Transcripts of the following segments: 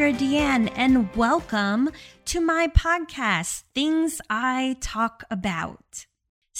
Sandra Deanne, and welcome to my podcast, Things I Talk About.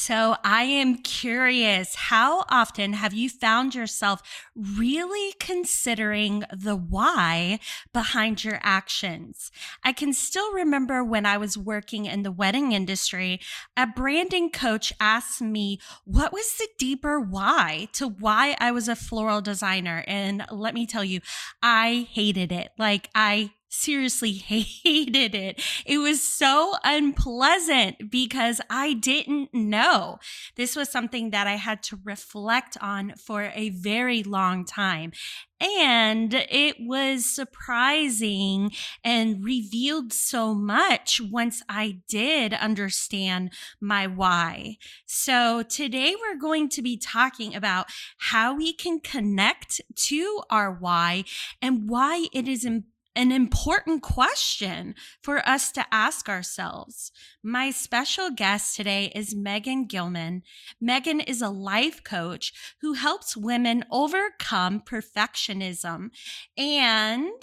So I am curious, how often have you found yourself really considering the why behind your actions? I can still remember when I was working in the wedding industry, a branding coach asked me what was the deeper why to why I was a floral designer. And let me tell you, I hated it. Like I seriously hated it. It was so unpleasant because I didn't know. This was something that I had to reflect on for a very long time. And it was surprising and revealed so much once I did understand my why. So today we're going to be talking about how we can connect to our why and why it is important an important question for us to ask ourselves. My special guest today is Megan Gillman. Megan is a life coach who helps women overcome perfectionism and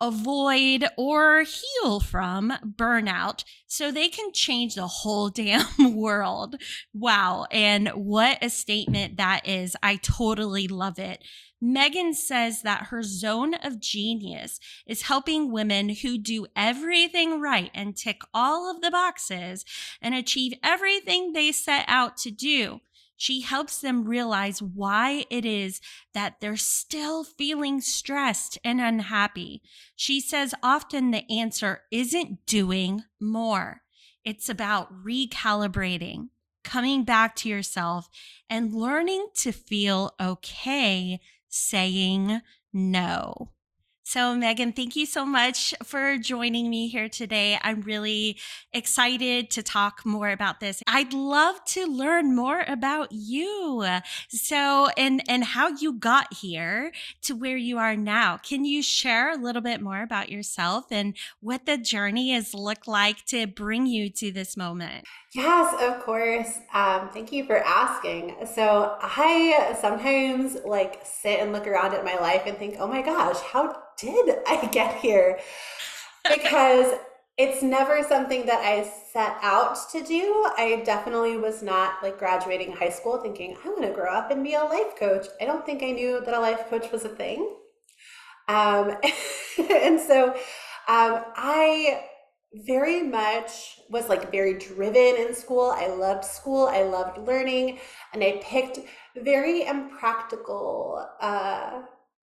avoid or heal from burnout so they can change the whole damn world. Wow. And what a statement that is. I totally love it. Megan says that her zone of genius is helping women who do everything right and tick all of the boxes and achieve everything they set out to do. She helps them realize why it is that they're still feeling stressed and unhappy. She says often the answer isn't doing more. It's about recalibrating, coming back to yourself and learning to feel okay saying no. So, Megan, thank you so much for joining me here today. I'm really excited to talk more about this. I'd love to learn more about you. So, and and how you got here to where you are now. Can you share a little bit more about yourself and what the journey has looked like to bring you to this moment? Yes, of course. Um, thank you for asking. So, I sometimes like sit and look around at my life and think, "Oh my gosh, how did I get here? Because it's never something that I set out to do. I definitely was not like graduating high school thinking, I want to grow up and be a life coach. I don't think I knew that a life coach was a thing. Um, and so um, I very much was like very driven in school. I loved school, I loved learning, and I picked very impractical uh,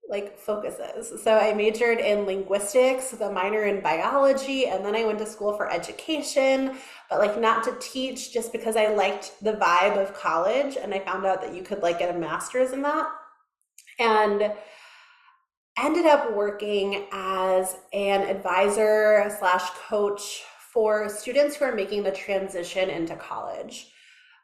like focuses. So I majored in linguistics the minor in biology, and then I went to school for education, but like not to teach just because I liked the vibe of college. And I found out that you could like get a master's in that. And ended up working as an advisor slash coach for students who are making the transition into college.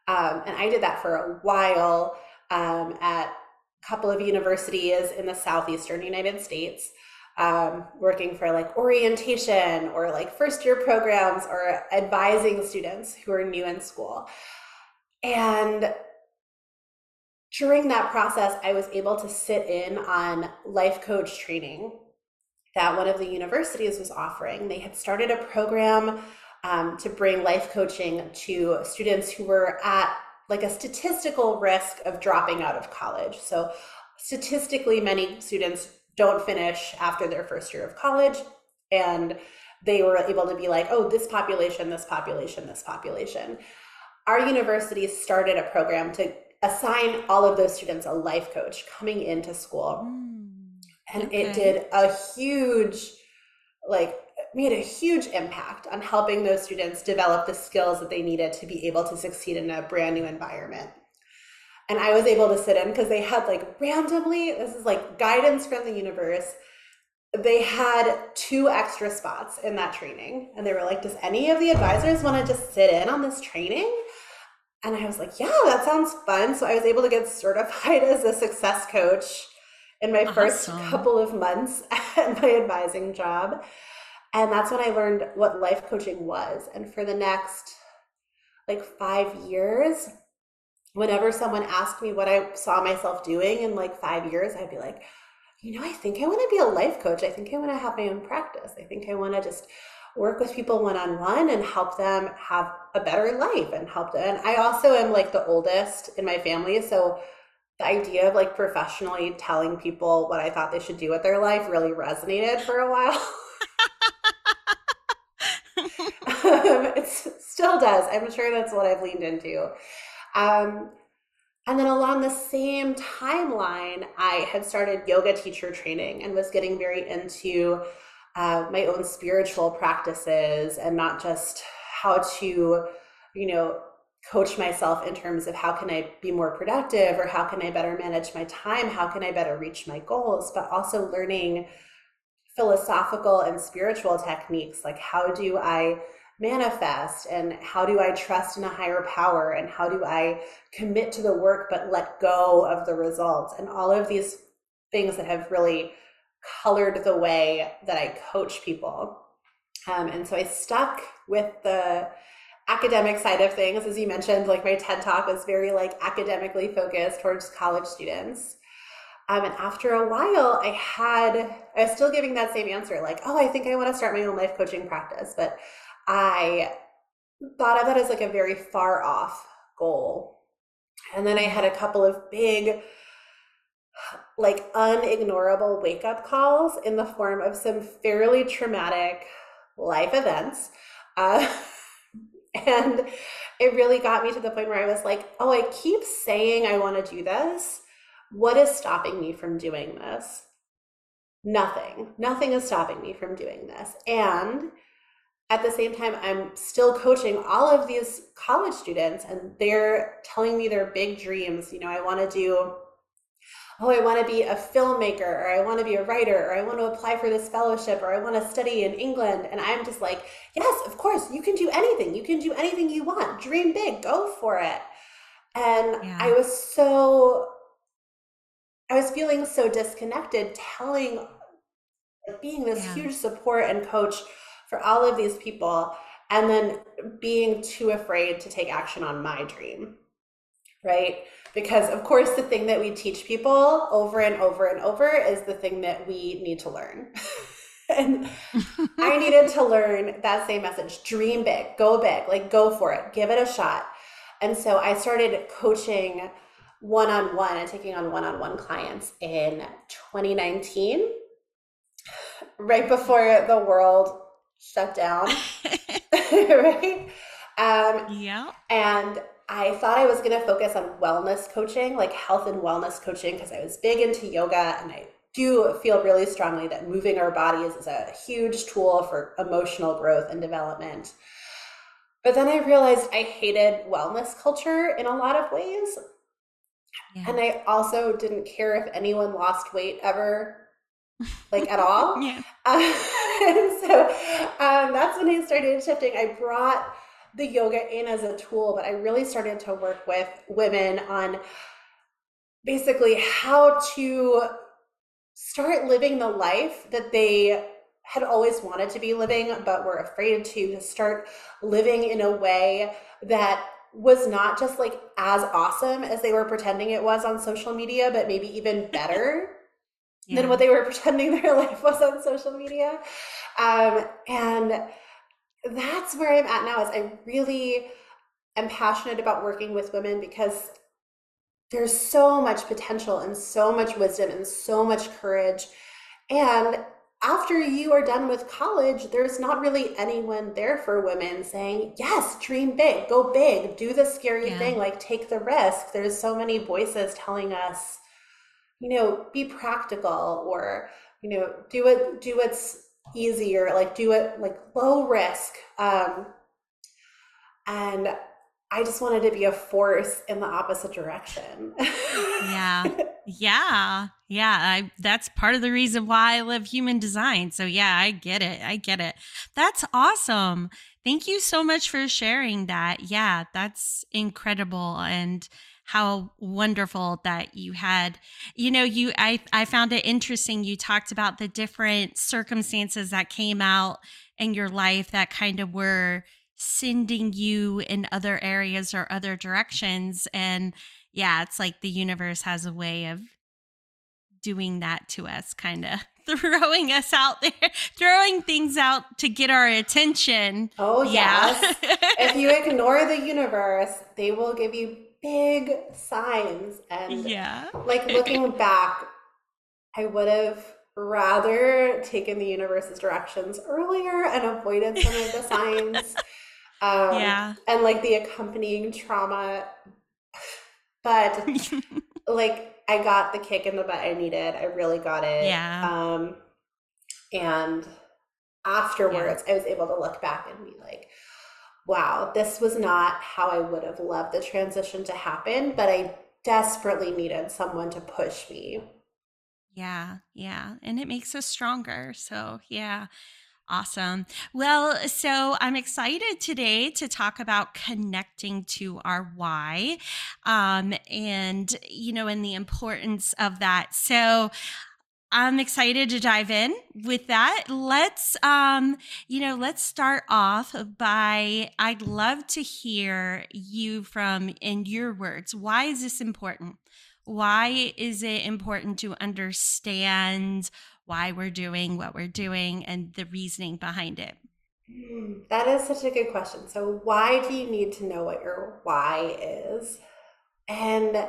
Um, and I did that for a while um, at a couple of universities in the southeastern United States, um, working for like orientation or like first year programs or advising students who are new in school. And during that process, I was able to sit in on life coach training that one of the universities was offering. They had started a program um, to bring life coaching to students who were at like a statistical risk of dropping out of college. So, statistically, many students don't finish after their first year of college. And they were able to be like, oh, this population, this population, this population. Our university started a program to assign all of those students a life coach coming into school. Mm, and okay. it did a huge, like, made a huge impact on helping those students develop the skills that they needed to be able to succeed in a brand new environment. And I was able to sit in because they had like randomly, this is like guidance from the universe. They had two extra spots in that training. And they were like, Does any of the advisors want to just sit in on this training? And I was like, Yeah, that sounds fun. So I was able to get certified as a success coach in my awesome. first couple of months at my advising job. And that's when I learned what life coaching was. And for the next like five years, whenever someone asked me what I saw myself doing in like five years, I'd be like, you know, I think I want to be a life coach. I think I want to have my own practice. I think I want to just work with people one on one and help them have a better life and help them. And I also am like the oldest in my family. So the idea of like professionally telling people what I thought they should do with their life really resonated for a while. um, it still does. I'm sure that's what I've leaned into. Um, and then along the same timeline, I had started yoga teacher training and was getting very into uh, my own spiritual practices and not just how to, you know, coach myself in terms of how can I be more productive or how can I better manage my time? How can I better reach my goals? But also learning philosophical and spiritual techniques like how do I manifest and how do I trust in a higher power and how do I commit to the work but let go of the results and all of these things that have really colored the way that I coach people. Um, and so I stuck with the academic side of things as you mentioned like my ted talk was very like academically focused towards college students um, and after a while i had i was still giving that same answer like oh i think i want to start my own life coaching practice but I thought of that as like a very far off goal. And then I had a couple of big, like unignorable wake up calls in the form of some fairly traumatic life events. Uh, and it really got me to the point where I was like, oh, I keep saying I want to do this. What is stopping me from doing this? Nothing. Nothing is stopping me from doing this. And at the same time, I'm still coaching all of these college students and they're telling me their big dreams. You know, I want to do, oh, I want to be a filmmaker or I want to be a writer or I want to apply for this fellowship or I want to study in England. And I'm just like, yes, of course, you can do anything. You can do anything you want. Dream big, go for it. And yeah. I was so, I was feeling so disconnected telling, being this yeah. huge support and coach for all of these people and then being too afraid to take action on my dream right because of course the thing that we teach people over and over and over is the thing that we need to learn and i needed to learn that same message dream big go big like go for it give it a shot and so i started coaching one-on-one and taking on one-on-one clients in 2019 right before the world shut down. right? Um, yeah. And I thought I was going to focus on wellness coaching, like health and wellness coaching, because I was big into yoga and I do feel really strongly that moving our bodies is a huge tool for emotional growth and development. But then I realized I hated wellness culture in a lot of ways. Yeah. And I also didn't care if anyone lost weight ever like at all. yeah. And so um, that's when I started shifting. I brought the yoga in as a tool, but I really started to work with women on basically how to start living the life that they had always wanted to be living, but were afraid to, to start living in a way that was not just like as awesome as they were pretending it was on social media, but maybe even better yeah. than what they were pretending their life was on social media. Um, and that's where I'm at now is I really am passionate about working with women because there's so much potential and so much wisdom and so much courage. And after you are done with college, there's not really anyone there for women saying, Yes, dream big, go big, do the scary yeah. thing, like take the risk. There's so many voices telling us, you know, be practical or, you know, do it, do what's easier, like do it like low risk. Um, and I just wanted to be a force in the opposite direction. yeah. Yeah. Yeah. I, that's part of the reason why I love human design. So, yeah, I get it. I get it. That's awesome. Thank you so much for sharing that. Yeah, that's incredible. And how wonderful that you had you know you i i found it interesting you talked about the different circumstances that came out in your life that kind of were sending you in other areas or other directions and yeah it's like the universe has a way of doing that to us, kind of throwing us out there, throwing things out to get our attention. Oh, yes. Yeah. if you ignore the universe, they will give you big signs. And yeah. like looking back, I would have rather taken the universe's directions earlier and avoided some of the signs. Um, yeah. And like the accompanying trauma. But like I got the kick in the butt I needed. I really got it. Yeah. Um, and afterwards, yeah. I was able to look back and be like, wow, this was not how I would have loved the transition to happen, but I desperately needed someone to push me. Yeah, yeah. And it makes us stronger. So, yeah. Awesome. Well, so I'm excited today to talk about connecting to our why um, and, you know, and the importance of that. So, I'm excited to dive in with that. Let's um you know, let's start off by I'd love to hear you from in your words. Why is this important? Why is it important to understand why we're doing what we're doing and the reasoning behind it? That is such a good question. So, why do you need to know what your why is? And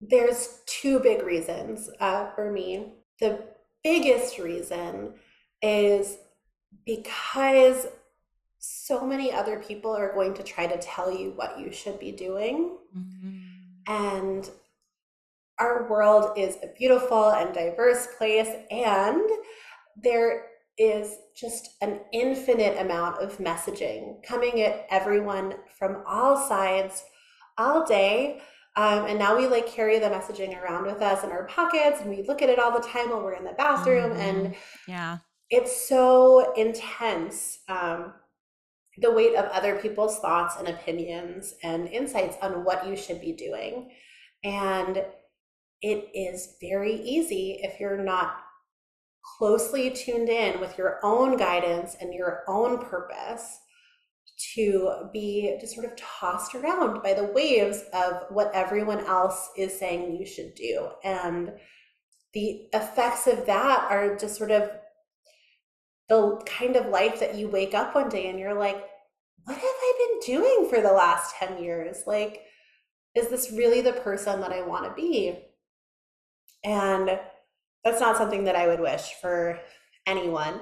there's two big reasons uh, for me. The biggest reason is because so many other people are going to try to tell you what you should be doing. Mm-hmm. And our world is a beautiful and diverse place, and there is just an infinite amount of messaging coming at everyone from all sides all day. Um, and now we like carry the messaging around with us in our pockets and we look at it all the time while we're in the bathroom. Mm-hmm. And yeah, it's so intense. Um, the weight of other people's thoughts and opinions and insights on what you should be doing. And it is very easy if you're not closely tuned in with your own guidance and your own purpose to be just sort of tossed around by the waves of what everyone else is saying you should do. And the effects of that are just sort of the kind of life that you wake up one day and you're like, what have I been doing for the last 10 years? Like, is this really the person that I want to be? And that's not something that I would wish for anyone.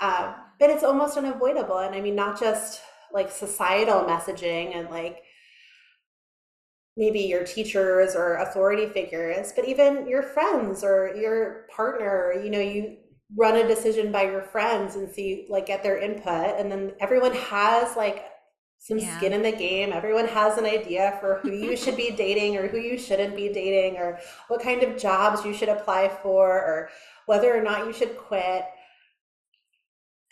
Uh, but it's almost unavoidable. And I mean, not just like societal messaging and like maybe your teachers or authority figures, but even your friends or your partner, you know, you run a decision by your friends and see like get their input and then everyone has like some yeah. skin in the game. Everyone has an idea for who you should be dating or who you shouldn't be dating or what kind of jobs you should apply for or whether or not you should quit.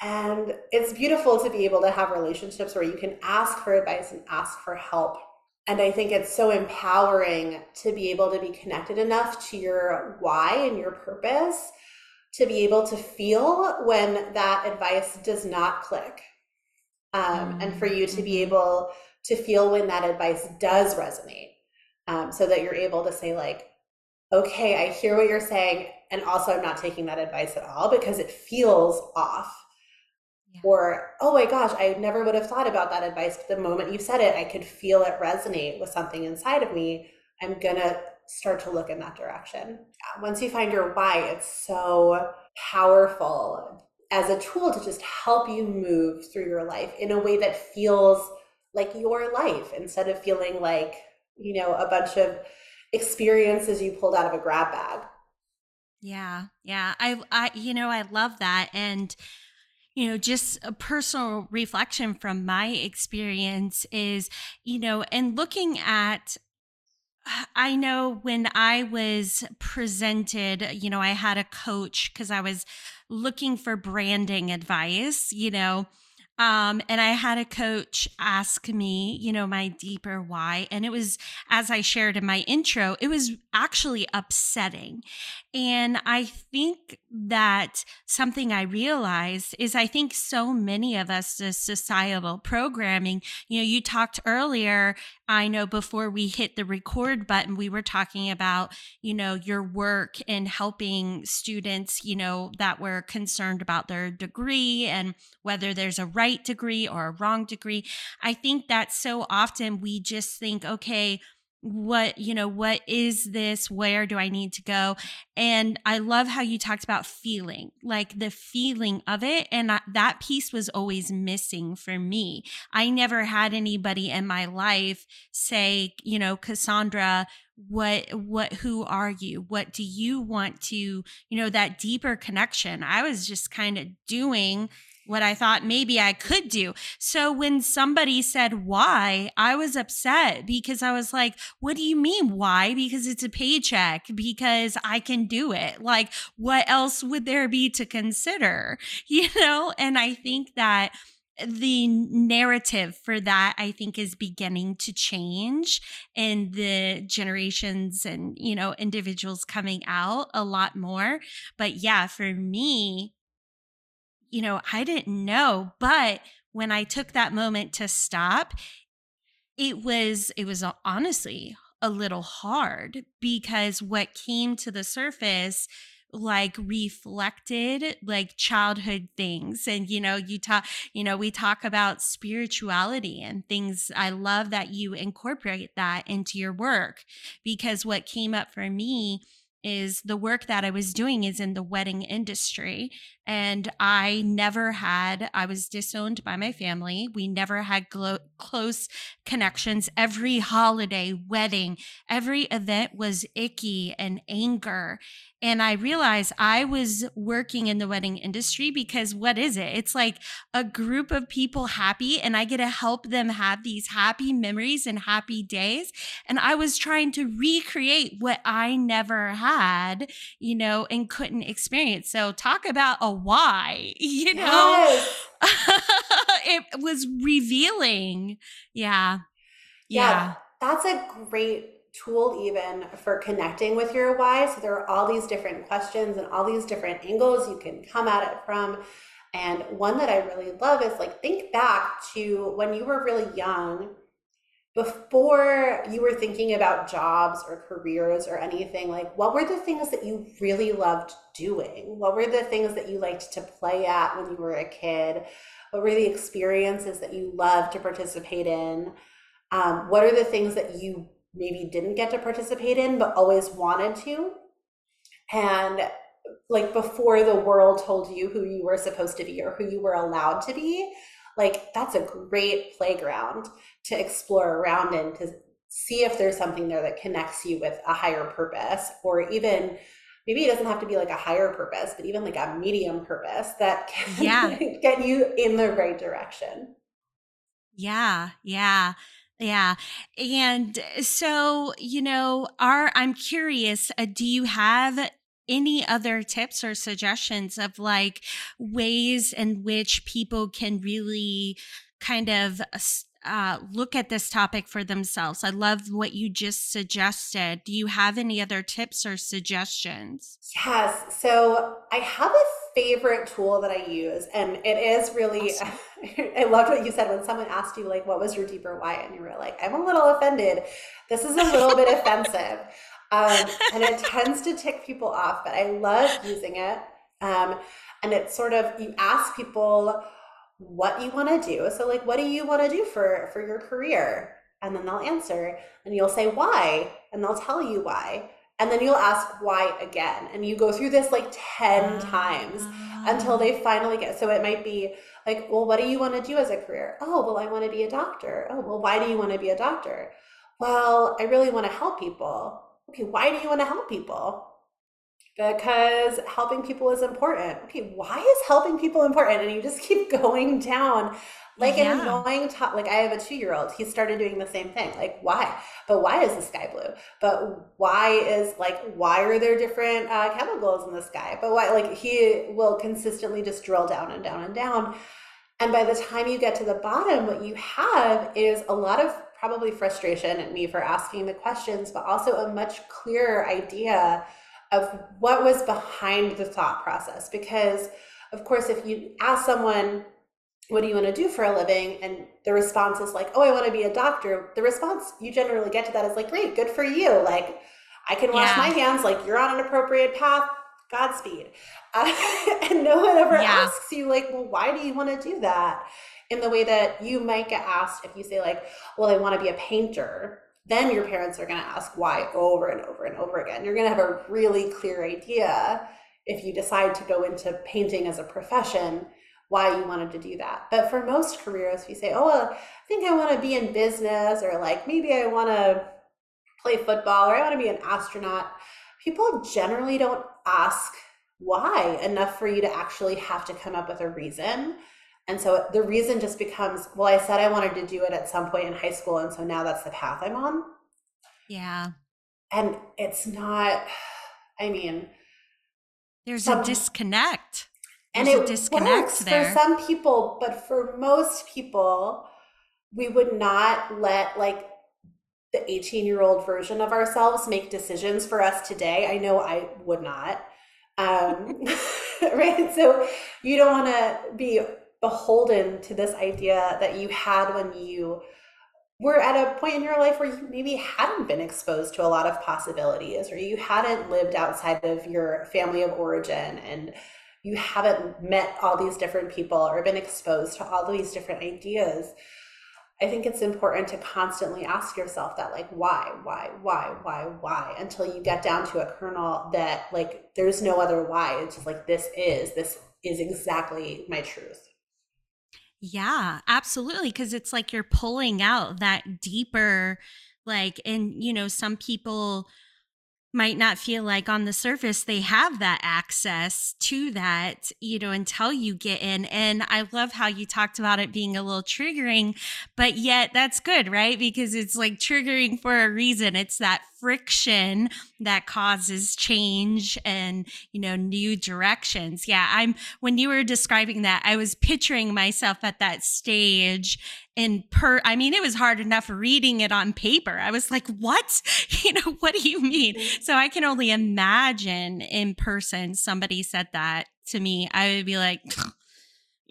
And it's beautiful to be able to have relationships where you can ask for advice and ask for help. And I think it's so empowering to be able to be connected enough to your why and your purpose to be able to feel when that advice does not click um, and for you to be mm-hmm. able to feel when that advice does resonate um, so that you're able to say like okay i hear what you're saying and also i'm not taking that advice at all because it feels off yeah. or oh my gosh i never would have thought about that advice but the moment you said it i could feel it resonate with something inside of me i'm gonna start to look in that direction once you find your why it's so powerful as a tool to just help you move through your life in a way that feels like your life instead of feeling like, you know, a bunch of experiences you pulled out of a grab bag. Yeah. Yeah. I I you know, I love that and you know, just a personal reflection from my experience is, you know, and looking at I know when I was presented, you know, I had a coach because I was looking for branding advice, you know, Um, and I had a coach ask me, you know, my deeper why. And it was, as I shared in my intro, it was actually upsetting. And I think that something I realized is I think so many of us, the societal programming, you know, you talked earlier, I know before we hit the record button, we were talking about, you know, your work in helping students, you know, that were concerned about their degree and whether there's a right right degree or a wrong degree. I think that so often we just think, okay, what you know what is this? Where do i need to go? And i love how you talked about feeling like the feeling of it and I, that piece was always missing for me. I never had anybody in my life say you know cassandra what what who are you? What do you want to you know that deeper connection? I was just kind of doing what I thought maybe I could do. So when somebody said why, I was upset because I was like, what do you mean why? Because it's a paycheck, because I can do it. Like, what else would there be to consider? You know? And I think that the narrative for that i think is beginning to change and the generations and you know individuals coming out a lot more but yeah for me you know, I didn't know, but when I took that moment to stop, it was it was uh, honestly a little hard because what came to the surface like reflected like childhood things and you know you talk you know we talk about spirituality and things i love that you incorporate that into your work because what came up for me is the work that I was doing is in the wedding industry. And I never had, I was disowned by my family. We never had glo- close connections. Every holiday, wedding, every event was icky and anger. And I realized I was working in the wedding industry because what is it? It's like a group of people happy, and I get to help them have these happy memories and happy days. And I was trying to recreate what I never had, you know, and couldn't experience. So, talk about a why, you know? Yes. it was revealing. Yeah. yeah. Yeah. That's a great tool even for connecting with your why. So there are all these different questions and all these different angles you can come at it from. And one that I really love is like think back to when you were really young, before you were thinking about jobs or careers or anything, like what were the things that you really loved doing? What were the things that you liked to play at when you were a kid? What were the experiences that you loved to participate in? Um, what are the things that you maybe didn't get to participate in but always wanted to and like before the world told you who you were supposed to be or who you were allowed to be like that's a great playground to explore around in to see if there's something there that connects you with a higher purpose or even maybe it doesn't have to be like a higher purpose but even like a medium purpose that can yeah. get you in the right direction yeah yeah yeah. And so, you know, are I'm curious, uh, do you have any other tips or suggestions of like ways in which people can really kind of uh, look at this topic for themselves. I love what you just suggested. Do you have any other tips or suggestions? Yes. So I have a favorite tool that I use, and it is really, awesome. I loved what you said when someone asked you, like, what was your deeper why? And you were like, I'm a little offended. This is a little bit offensive. Um, and it tends to tick people off, but I love using it. Um, and it's sort of, you ask people, what you want to do. So like what do you want to do for for your career? And then they'll answer and you'll say why and they'll tell you why. And then you'll ask why again. And you go through this like 10 times until they ah. finally get so it might be like, well, what do you want to do as a career? Oh, well, I want to be a doctor. Oh, well, why do you want to be a doctor? Well, I really want to help people. Okay, why do you want to help people? Because helping people is important. Okay, why is helping people important? And you just keep going down like yeah. an annoying top. Like I have a two year old. He started doing the same thing. Like why? But why is the sky blue? But why is like why are there different uh, chemicals in the sky? But why? Like he will consistently just drill down and down and down. And by the time you get to the bottom, what you have is a lot of probably frustration at me for asking the questions, but also a much clearer idea of what was behind the thought process. Because, of course, if you ask someone, what do you want to do for a living? And the response is like, oh, I want to be a doctor. The response you generally get to that is like, great, good for you. Like, I can wash yeah. my hands, like, you're on an appropriate path. Godspeed. Uh, and no one ever yeah. asks you, like, well, why do you want to do that? In the way that you might get asked if you say, like, well, I want to be a painter. Then your parents are going to ask why over and over and over again. You're going to have a really clear idea if you decide to go into painting as a profession why you wanted to do that. But for most careers, if you say, oh, well, I think I want to be in business, or like maybe I want to play football, or I want to be an astronaut, people generally don't ask why enough for you to actually have to come up with a reason. And so the reason just becomes, well, I said I wanted to do it at some point in high school. And so now that's the path I'm on. Yeah. And it's not, I mean, there's some, a disconnect. There's and it disconnect there. for some people, but for most people, we would not let like the 18 year old version of ourselves make decisions for us today. I know I would not. Um, right. So you don't want to be beholden to this idea that you had when you were at a point in your life where you maybe hadn't been exposed to a lot of possibilities or you hadn't lived outside of your family of origin and you haven't met all these different people or been exposed to all these different ideas I think it's important to constantly ask yourself that, like, why, why, why, why, why, until you get down to a kernel that, like, there's no other why. It's just like, this is, this is exactly my truth. Yeah, absolutely. Cause it's like you're pulling out that deeper, like, and, you know, some people, might not feel like on the surface they have that access to that, you know, until you get in. And I love how you talked about it being a little triggering, but yet that's good, right? Because it's like triggering for a reason. It's that friction that causes change and, you know, new directions. Yeah. I'm, when you were describing that, I was picturing myself at that stage in per i mean it was hard enough reading it on paper i was like what you know what do you mean mm-hmm. so i can only imagine in person somebody said that to me i would be like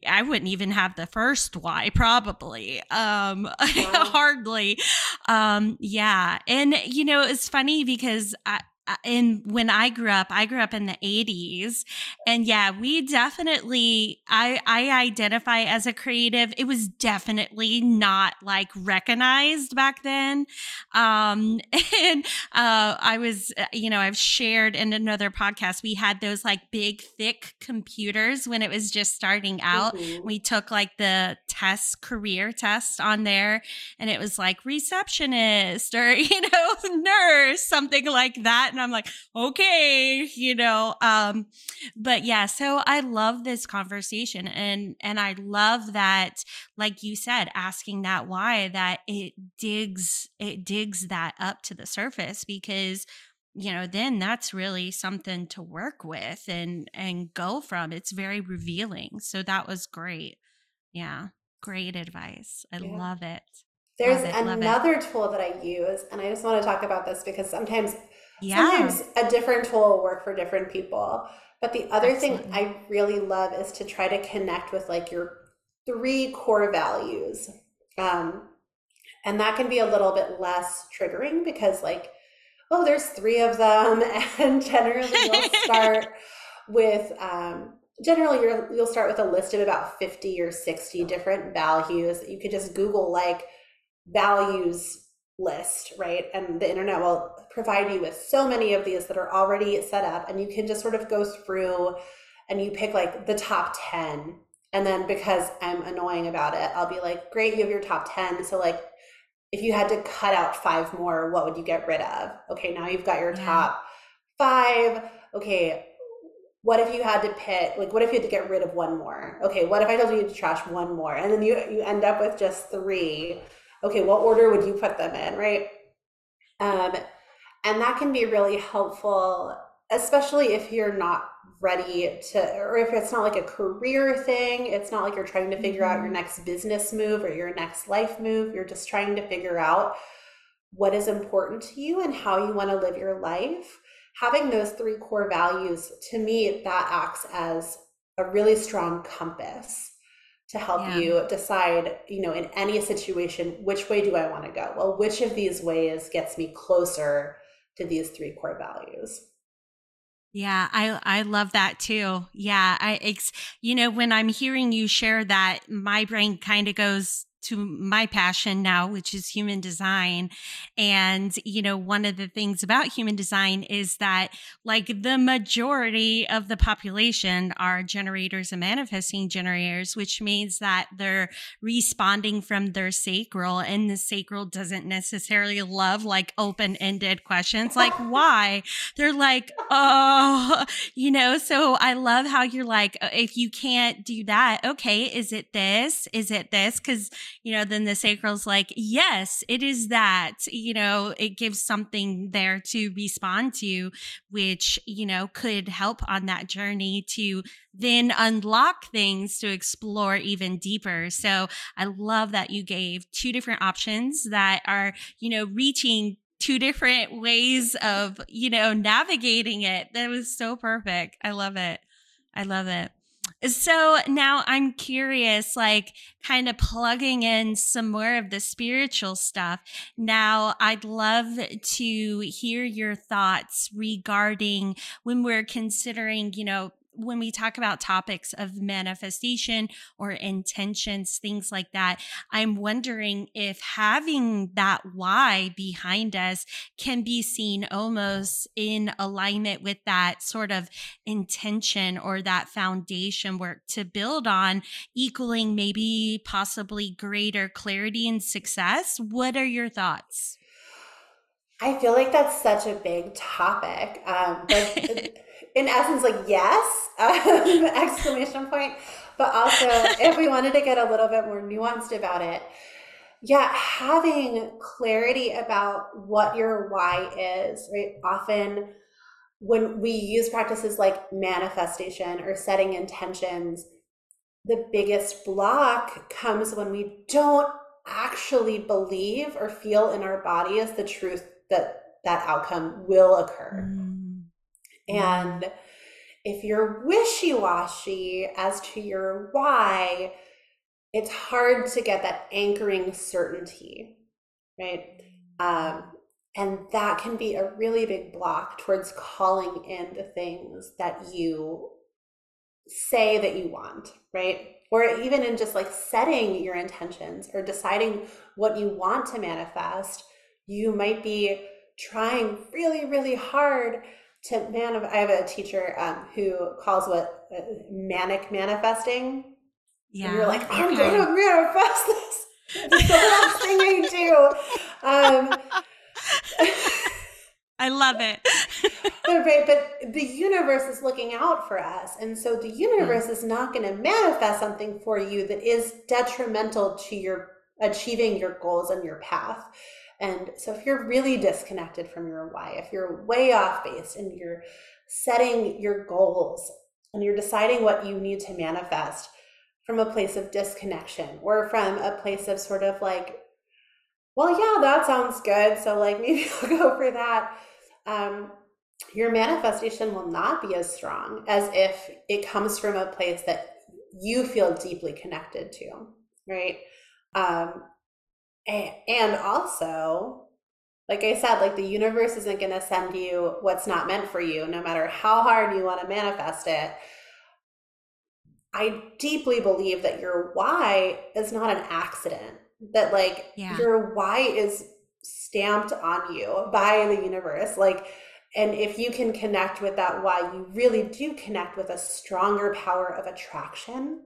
I wouldn't even have the first why, probably. Um, wow. hardly. Um, yeah. And, you know, it's funny because I, and when I grew up, I grew up in the 80s. And yeah, we definitely I I identify as a creative. It was definitely not like recognized back then. Um and uh I was uh, you know, I've shared in another podcast we had those like big thick computers when it was just starting out. Mm-hmm. We took like the test career test on there and it was like receptionist or you know, nurse, something like that and I'm like, okay, you know. Um, but yeah, so I love this conversation and and I love that, like you said, asking that why that it digs it digs that up to the surface because you know then that's really something to work with and and go from it's very revealing so that was great yeah great advice i yeah. love it there's it, another tool that i use and i just want to talk about this because sometimes yeah. Sometimes a different tool will work for different people. But the other Absolutely. thing I really love is to try to connect with like your three core values. Um, and that can be a little bit less triggering because like, oh, there's three of them. And generally you'll start with, um, generally you you'll start with a list of about 50 or 60 different values. You could just Google like values list, right? And the internet will provide you with so many of these that are already set up, and you can just sort of go through and you pick like the top 10. And then because I'm annoying about it, I'll be like, great, you have your top 10. So, like, if you had to cut out five more, what would you get rid of? Okay, now you've got your yeah. top five. Okay, what if you had to pick like what if you had to get rid of one more okay what if i told you to trash one more and then you you end up with just three okay, what order would you put them in, right? Um, and that can be really helpful, especially if you're not ready to, or if it's not like a career thing, it's not like you're trying to figure out your mm-hmm. next business move or your next life move. You're just trying to figure out what is important to you and how you want to live your life. Having those three core values, to me, that acts as a really strong compass to help yeah. you decide, you know, in any situation, which way do I want to go? Well, which of these ways gets me closer to these three core values? Yeah, I I love that too. Yeah, I it's you know when I'm hearing you share that, my brain kind of goes to my passion now, which is human design. And, you know, one of the things about human design is that, like, the majority of the population are generators and manifesting generators, which means that they're responding from their sacral, and the sacral doesn't necessarily love like open ended questions like, why? They're like, oh, you know, so I love how you're like, uh, if you can't do that, okay, is it this? Is it this? Because you know, then the sacral's like, yes, it is that, you know, it gives something there to respond to, which, you know, could help on that journey to then unlock things to explore even deeper. So I love that you gave two different options that are, you know, reaching two different ways of, you know, navigating it. That was so perfect. I love it. I love it. So now I'm curious, like kind of plugging in some more of the spiritual stuff. Now, I'd love to hear your thoughts regarding when we're considering, you know, when we talk about topics of manifestation or intentions, things like that, I'm wondering if having that why behind us can be seen almost in alignment with that sort of intention or that foundation work to build on, equaling maybe possibly greater clarity and success. What are your thoughts? I feel like that's such a big topic. Um, but in essence, like yes, um, exclamation point. But also, if we wanted to get a little bit more nuanced about it, yeah, having clarity about what your why is, right? Often when we use practices like manifestation or setting intentions, the biggest block comes when we don't actually believe or feel in our body as the truth that that outcome will occur. Mm. And if you're wishy washy as to your why, it's hard to get that anchoring certainty, right? Um, and that can be a really big block towards calling in the things that you say that you want, right? Or even in just like setting your intentions or deciding what you want to manifest, you might be trying really, really hard to man I have a teacher um, who calls what uh, manic manifesting. Yeah. And you're like, I'm okay. going to manifest this. It's the last thing I do. Um, I love it. but, right, but the universe is looking out for us. And so the universe mm. is not going to manifest something for you that is detrimental to your achieving your goals and your path. And so if you're really disconnected from your why, if you're way off base and you're setting your goals and you're deciding what you need to manifest from a place of disconnection or from a place of sort of like, well, yeah, that sounds good. So like maybe I'll go for that. Um, your manifestation will not be as strong as if it comes from a place that you feel deeply connected to, right? Um, and also like i said like the universe isn't going to send you what's not meant for you no matter how hard you want to manifest it i deeply believe that your why is not an accident that like yeah. your why is stamped on you by the universe like and if you can connect with that why you really do connect with a stronger power of attraction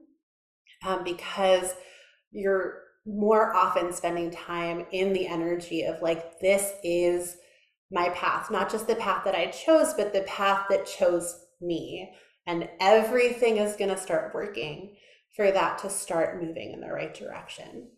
um, because you're more often spending time in the energy of like, this is my path, not just the path that I chose, but the path that chose me. And everything is going to start working for that to start moving in the right direction.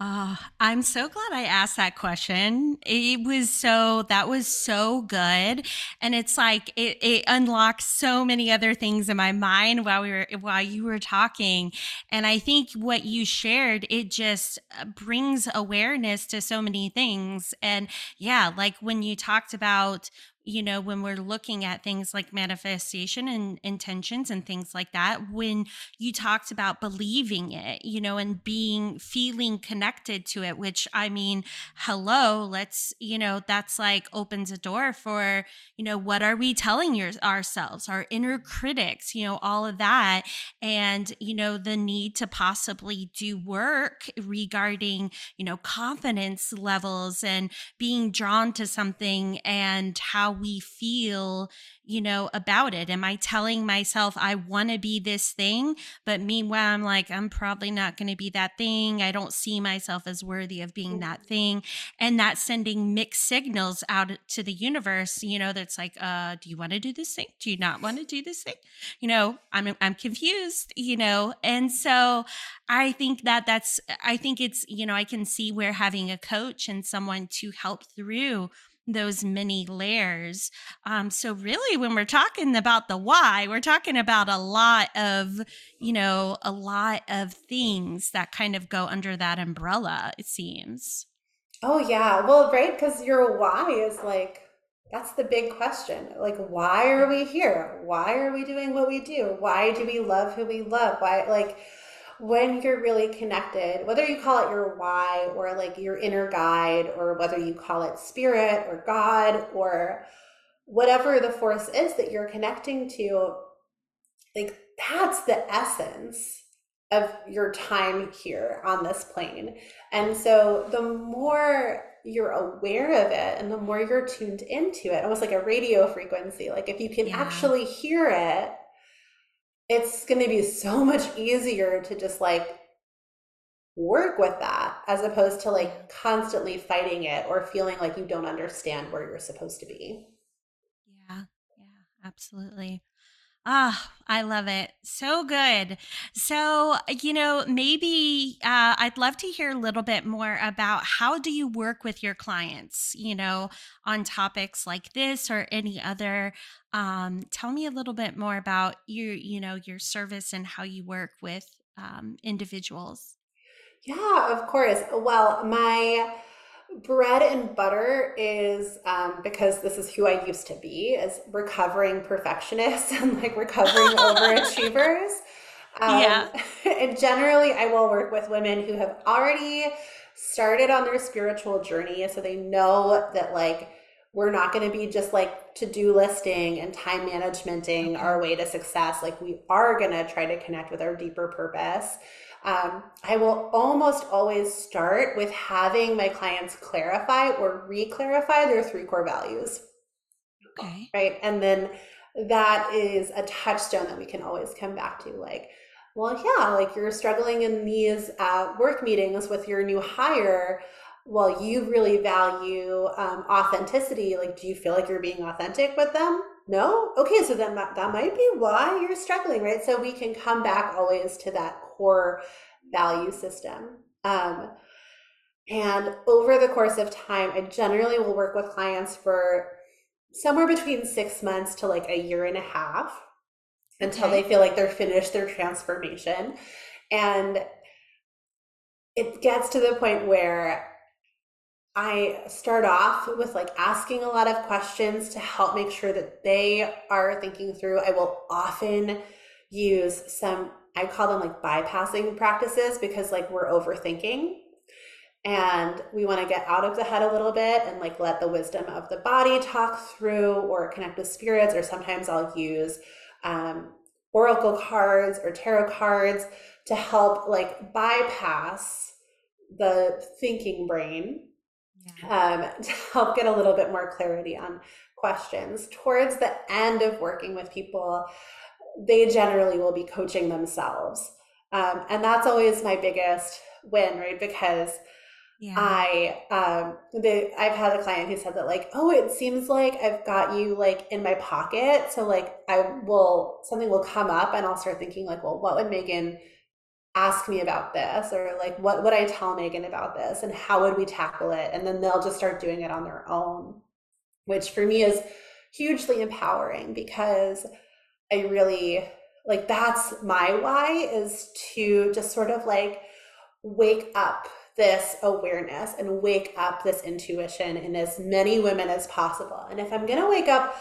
Uh, I'm so glad I asked that question. It was so, that was so good. And it's like, it, it unlocked so many other things in my mind while we were, while you were talking. And I think what you shared, it just uh, brings awareness to so many things. And yeah, like when you talked about you know, when we're looking at things like manifestation and intentions and things like that, when you talked about believing it, you know, and being feeling connected to it, which I mean, hello, let's, you know, that's like opens a door for, you know, what are we telling your, ourselves, our inner critics, you know, all of that. And, you know, the need to possibly do work regarding, you know, confidence levels and being drawn to something and how we feel, you know, about it. Am I telling myself I want to be this thing, but meanwhile I'm like I'm probably not going to be that thing. I don't see myself as worthy of being that mm-hmm. thing, and that's sending mixed signals out to the universe, you know, that's like uh do you want to do this thing? Do you not want to do this thing? You know, I'm I'm confused, you know. And so I think that that's I think it's, you know, I can see where having a coach and someone to help through those many layers. Um, so really, when we're talking about the why, we're talking about a lot of, you know, a lot of things that kind of go under that umbrella, it seems. Oh, yeah. Well, right. Because your why is like, that's the big question. Like, why are we here? Why are we doing what we do? Why do we love who we love? Why, like, when you're really connected, whether you call it your why or like your inner guide, or whether you call it spirit or God or whatever the force is that you're connecting to, like that's the essence of your time here on this plane. And so the more you're aware of it and the more you're tuned into it, almost like a radio frequency, like if you can yeah. actually hear it it's going to be so much easier to just like work with that as opposed to like constantly fighting it or feeling like you don't understand where you're supposed to be. Yeah, yeah, absolutely. Ah, oh, I love it. So good. So, you know, maybe uh, I'd love to hear a little bit more about how do you work with your clients, you know, on topics like this or any other. Um, tell me a little bit more about your, you know, your service and how you work with um, individuals. Yeah, of course. Well, my bread and butter is um, because this is who I used to be as recovering perfectionists and like recovering overachievers. Um, yeah. And generally, I will work with women who have already started on their spiritual journey. So they know that, like, we're not going to be just like to do listing and time managementing our way to success. Like, we are going to try to connect with our deeper purpose. Um, I will almost always start with having my clients clarify or re clarify their three core values. Okay. Right. And then that is a touchstone that we can always come back to. Like, well, yeah, like you're struggling in these uh, work meetings with your new hire. Well, you really value um, authenticity. Like, do you feel like you're being authentic with them? No? Okay, so then that, that might be why you're struggling, right? So we can come back always to that core value system. Um, and over the course of time, I generally will work with clients for somewhere between six months to like a year and a half until okay. they feel like they're finished their transformation. And it gets to the point where I start off with like asking a lot of questions to help make sure that they are thinking through. I will often use some I call them like bypassing practices because like we're overthinking and we want to get out of the head a little bit and like let the wisdom of the body talk through or connect with spirits or sometimes I'll use um, oracle cards or tarot cards to help like bypass the thinking brain yeah. um, to help get a little bit more clarity on questions towards the end of working with people they generally will be coaching themselves. Um, and that's always my biggest win, right? Because yeah. I um the I've had a client who said that like, oh, it seems like I've got you like in my pocket. So like I will something will come up and I'll start thinking like, well, what would Megan ask me about this or like what would I tell Megan about this and how would we tackle it and then they'll just start doing it on their own which for me is hugely empowering because I really like that's my why is to just sort of like wake up this awareness and wake up this intuition in as many women as possible. And if I'm going to wake up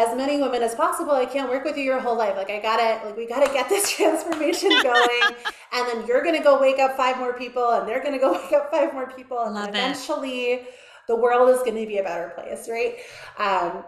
as many women as possible. I can't work with you your whole life. Like I gotta, like we gotta get this transformation going, and then you're gonna go wake up five more people, and they're gonna go wake up five more people, and Love eventually it. the world is gonna be a better place, right? Um,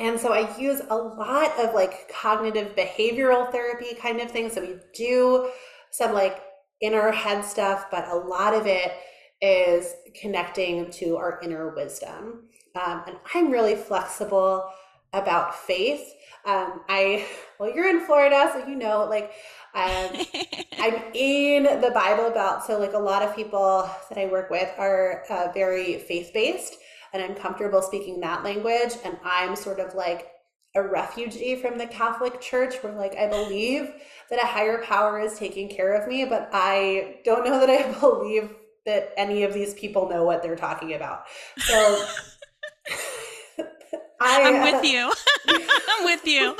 and so I use a lot of like cognitive behavioral therapy kind of things. So we do some like inner head stuff, but a lot of it is connecting to our inner wisdom. Um, and I'm really flexible about faith. Um, I well, you're in Florida, so you know, like um, I'm in the Bible Belt, so like a lot of people that I work with are uh, very faith based, and I'm comfortable speaking that language. And I'm sort of like a refugee from the Catholic Church, where like I believe that a higher power is taking care of me, but I don't know that I believe that any of these people know what they're talking about. So. I, am with uh, you. I'm with you.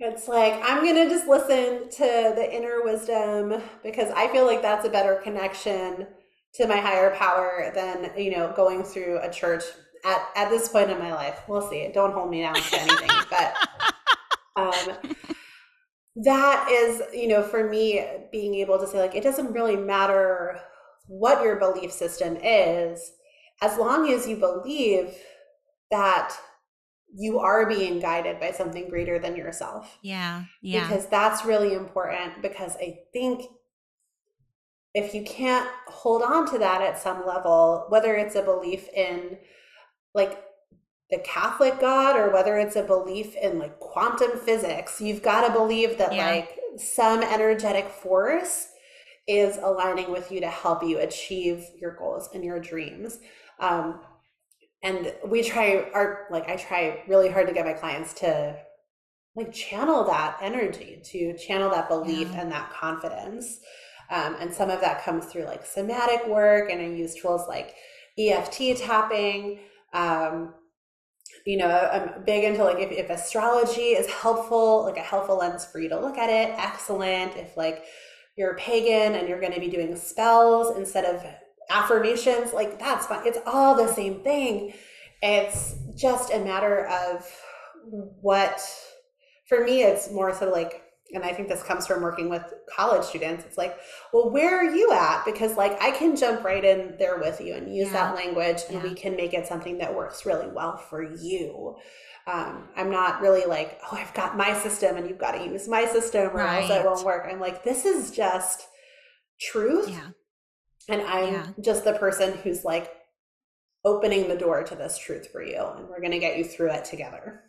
it's like I'm gonna just listen to the inner wisdom because I feel like that's a better connection to my higher power than you know going through a church at at this point in my life. We'll see. Don't hold me down to anything, but um, that is you know for me being able to say like it doesn't really matter what your belief system is as long as you believe that you are being guided by something greater than yourself. Yeah. Yeah. Because that's really important because I think if you can't hold on to that at some level, whether it's a belief in like the Catholic God or whether it's a belief in like quantum physics, you've got to believe that yeah. like some energetic force is aligning with you to help you achieve your goals and your dreams. Um, and we try our like i try really hard to get my clients to like channel that energy to channel that belief yeah. and that confidence um, and some of that comes through like somatic work and i use tools like eft tapping um, you know i'm big into like if, if astrology is helpful like a helpful lens for you to look at it excellent if like you're pagan and you're going to be doing spells instead of affirmations, like that's fine. It's all the same thing. It's just a matter of what, for me, it's more so like, and I think this comes from working with college students. It's like, well, where are you at? Because like I can jump right in there with you and use yeah. that language, and yeah. we can make it something that works really well for you. Um, I'm not really like, oh, I've got my system and you've got to use my system or right. else it won't work. I'm like, this is just truth. Yeah. And I'm just the person who's like opening the door to this truth for you. And we're going to get you through it together.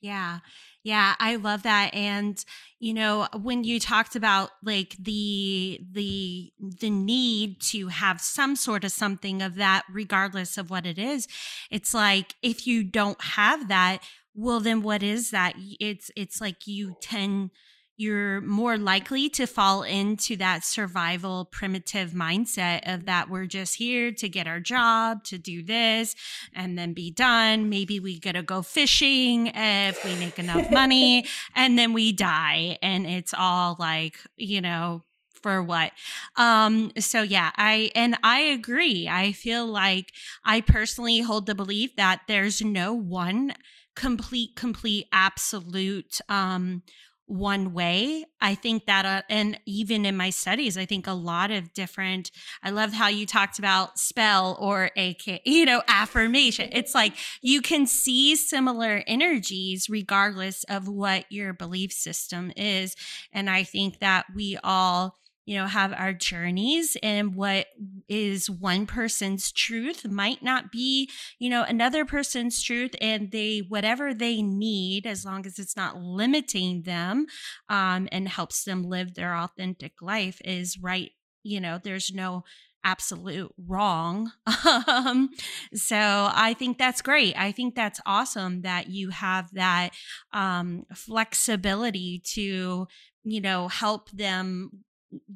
Yeah. Yeah, I love that and you know when you talked about like the the the need to have some sort of something of that regardless of what it is it's like if you don't have that well then what is that? It's it's like you tend you're more likely to fall into that survival primitive mindset of that we're just here to get our job, to do this, and then be done. Maybe we get to go fishing if we make enough money, and then we die. And it's all like, you know, for what um so yeah i and i agree i feel like i personally hold the belief that there's no one complete complete absolute um one way. I think that, uh, and even in my studies, I think a lot of different, I love how you talked about spell or AK, you know, affirmation. It's like you can see similar energies regardless of what your belief system is. And I think that we all, you know, have our journeys and what is one person's truth might not be, you know, another person's truth. And they, whatever they need, as long as it's not limiting them um, and helps them live their authentic life, is right. You know, there's no absolute wrong. um, so I think that's great. I think that's awesome that you have that um, flexibility to, you know, help them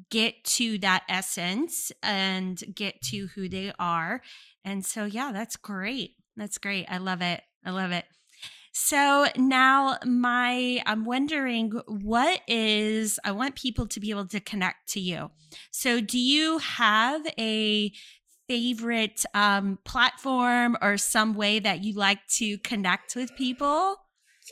get to that essence and get to who they are. And so, yeah, that's great. That's great. I love it. I love it. So now my I'm wondering what is I want people to be able to connect to you. So do you have a favorite um, platform or some way that you like to connect with people?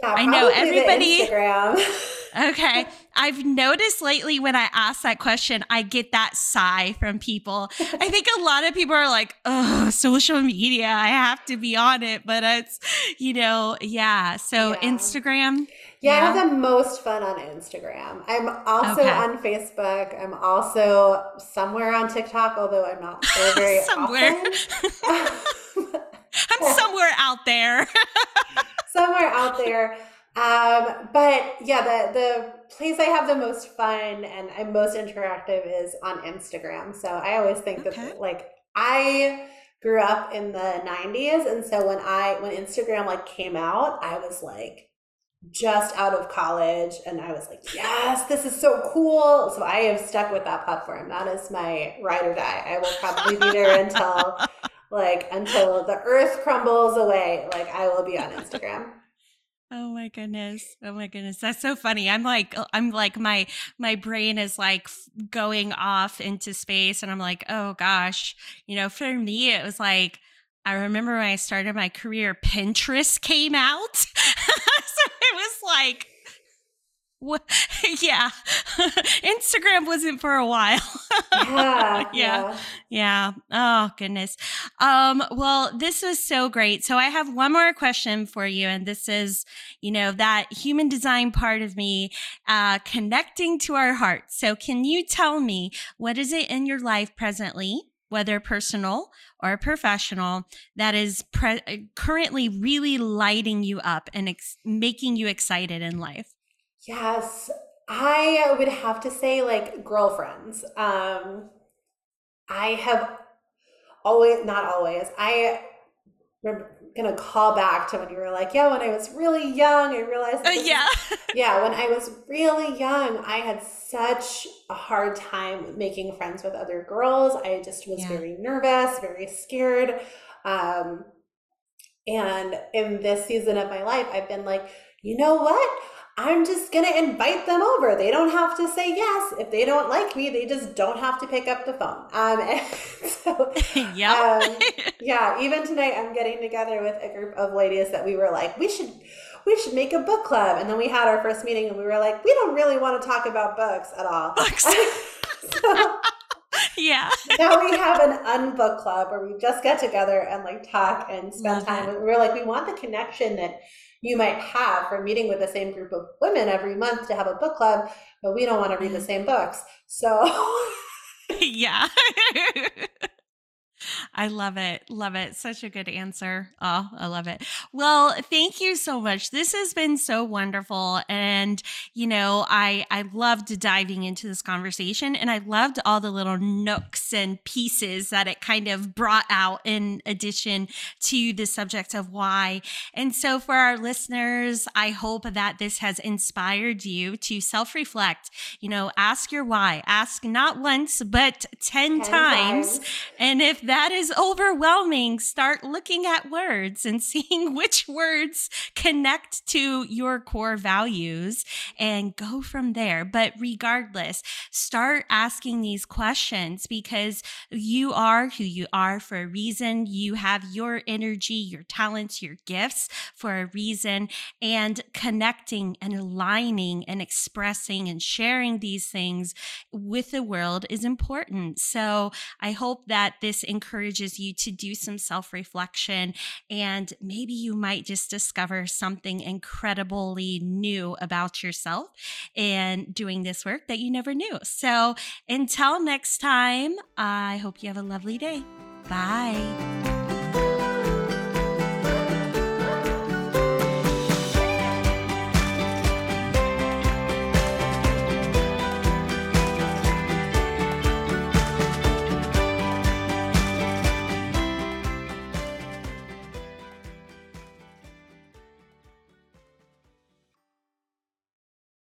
Yeah, I know everybody. Okay. I've noticed lately when I ask that question, I get that sigh from people. I think a lot of people are like, oh, social media, I have to be on it. But it's, you know, yeah. So yeah. Instagram. Yeah, yeah, I have the most fun on Instagram. I'm also okay. on Facebook. I'm also somewhere on TikTok, although I'm not there very somewhere. often. I'm somewhere out there. Somewhere out there. Um, but yeah, the the place I have the most fun and I'm most interactive is on Instagram. So I always think okay. that like I grew up in the 90s and so when I when Instagram like came out, I was like just out of college and I was like, yes, this is so cool. So I have stuck with that platform. That is my ride or die. I will probably be there until like until the earth crumbles away. Like I will be on Instagram. Oh my goodness. Oh my goodness. That's so funny. I'm like uh, I'm like my my brain is like going off into space and I'm like, "Oh gosh." You know, for me it was like I remember when I started my career Pinterest came out. so it was like yeah. Instagram wasn't for a while. yeah, yeah. Yeah. Yeah. Oh, goodness. Um, well, this was so great. So I have one more question for you. And this is, you know, that human design part of me, uh, connecting to our hearts. So can you tell me what is it in your life presently? Whether personal or professional, that is pre- currently really lighting you up and ex- making you excited in life. Yes, I would have to say like girlfriends. Um, I have always, not always, I am gonna call back to when you were like, yeah, when I was really young, I realized. Uh, yeah. yeah, when I was really young, I had such a hard time making friends with other girls. I just was yeah. very nervous, very scared. Um, and in this season of my life, I've been like, you know what? I'm just going to invite them over. They don't have to say yes. If they don't like me, they just don't have to pick up the phone. Um, so, yeah. Um, yeah. Even tonight, I'm getting together with a group of ladies that we were like, we should, we should make a book club. And then we had our first meeting and we were like, we don't really want to talk about books at all. Books. so, yeah. now we have an unbook club where we just get together and like talk and spend Love time. It. We're like, we want the connection that you might have from meeting with the same group of women every month to have a book club, but we don't want to read the mm-hmm. same books. So, yeah. I love it. Love it. Such a good answer. Oh, I love it. Well, thank you so much. This has been so wonderful. And, you know, I, I loved diving into this conversation and I loved all the little nooks and pieces that it kind of brought out in addition to the subject of why. And so for our listeners, I hope that this has inspired you to self reflect, you know, ask your why, ask not once, but 10, 10 times. times. And if that is overwhelming, start looking at words and seeing which words connect to your core values and go from there. But regardless, start asking these questions because you are who you are for a reason. You have your energy, your talents, your gifts for a reason. And connecting and aligning and expressing and sharing these things with the world is important. So I hope that this encourages you to do some self reflection. And maybe you might just discover something incredibly new about yourself and doing this work that you never knew. So until next time, I hope you have a lovely day. Bye.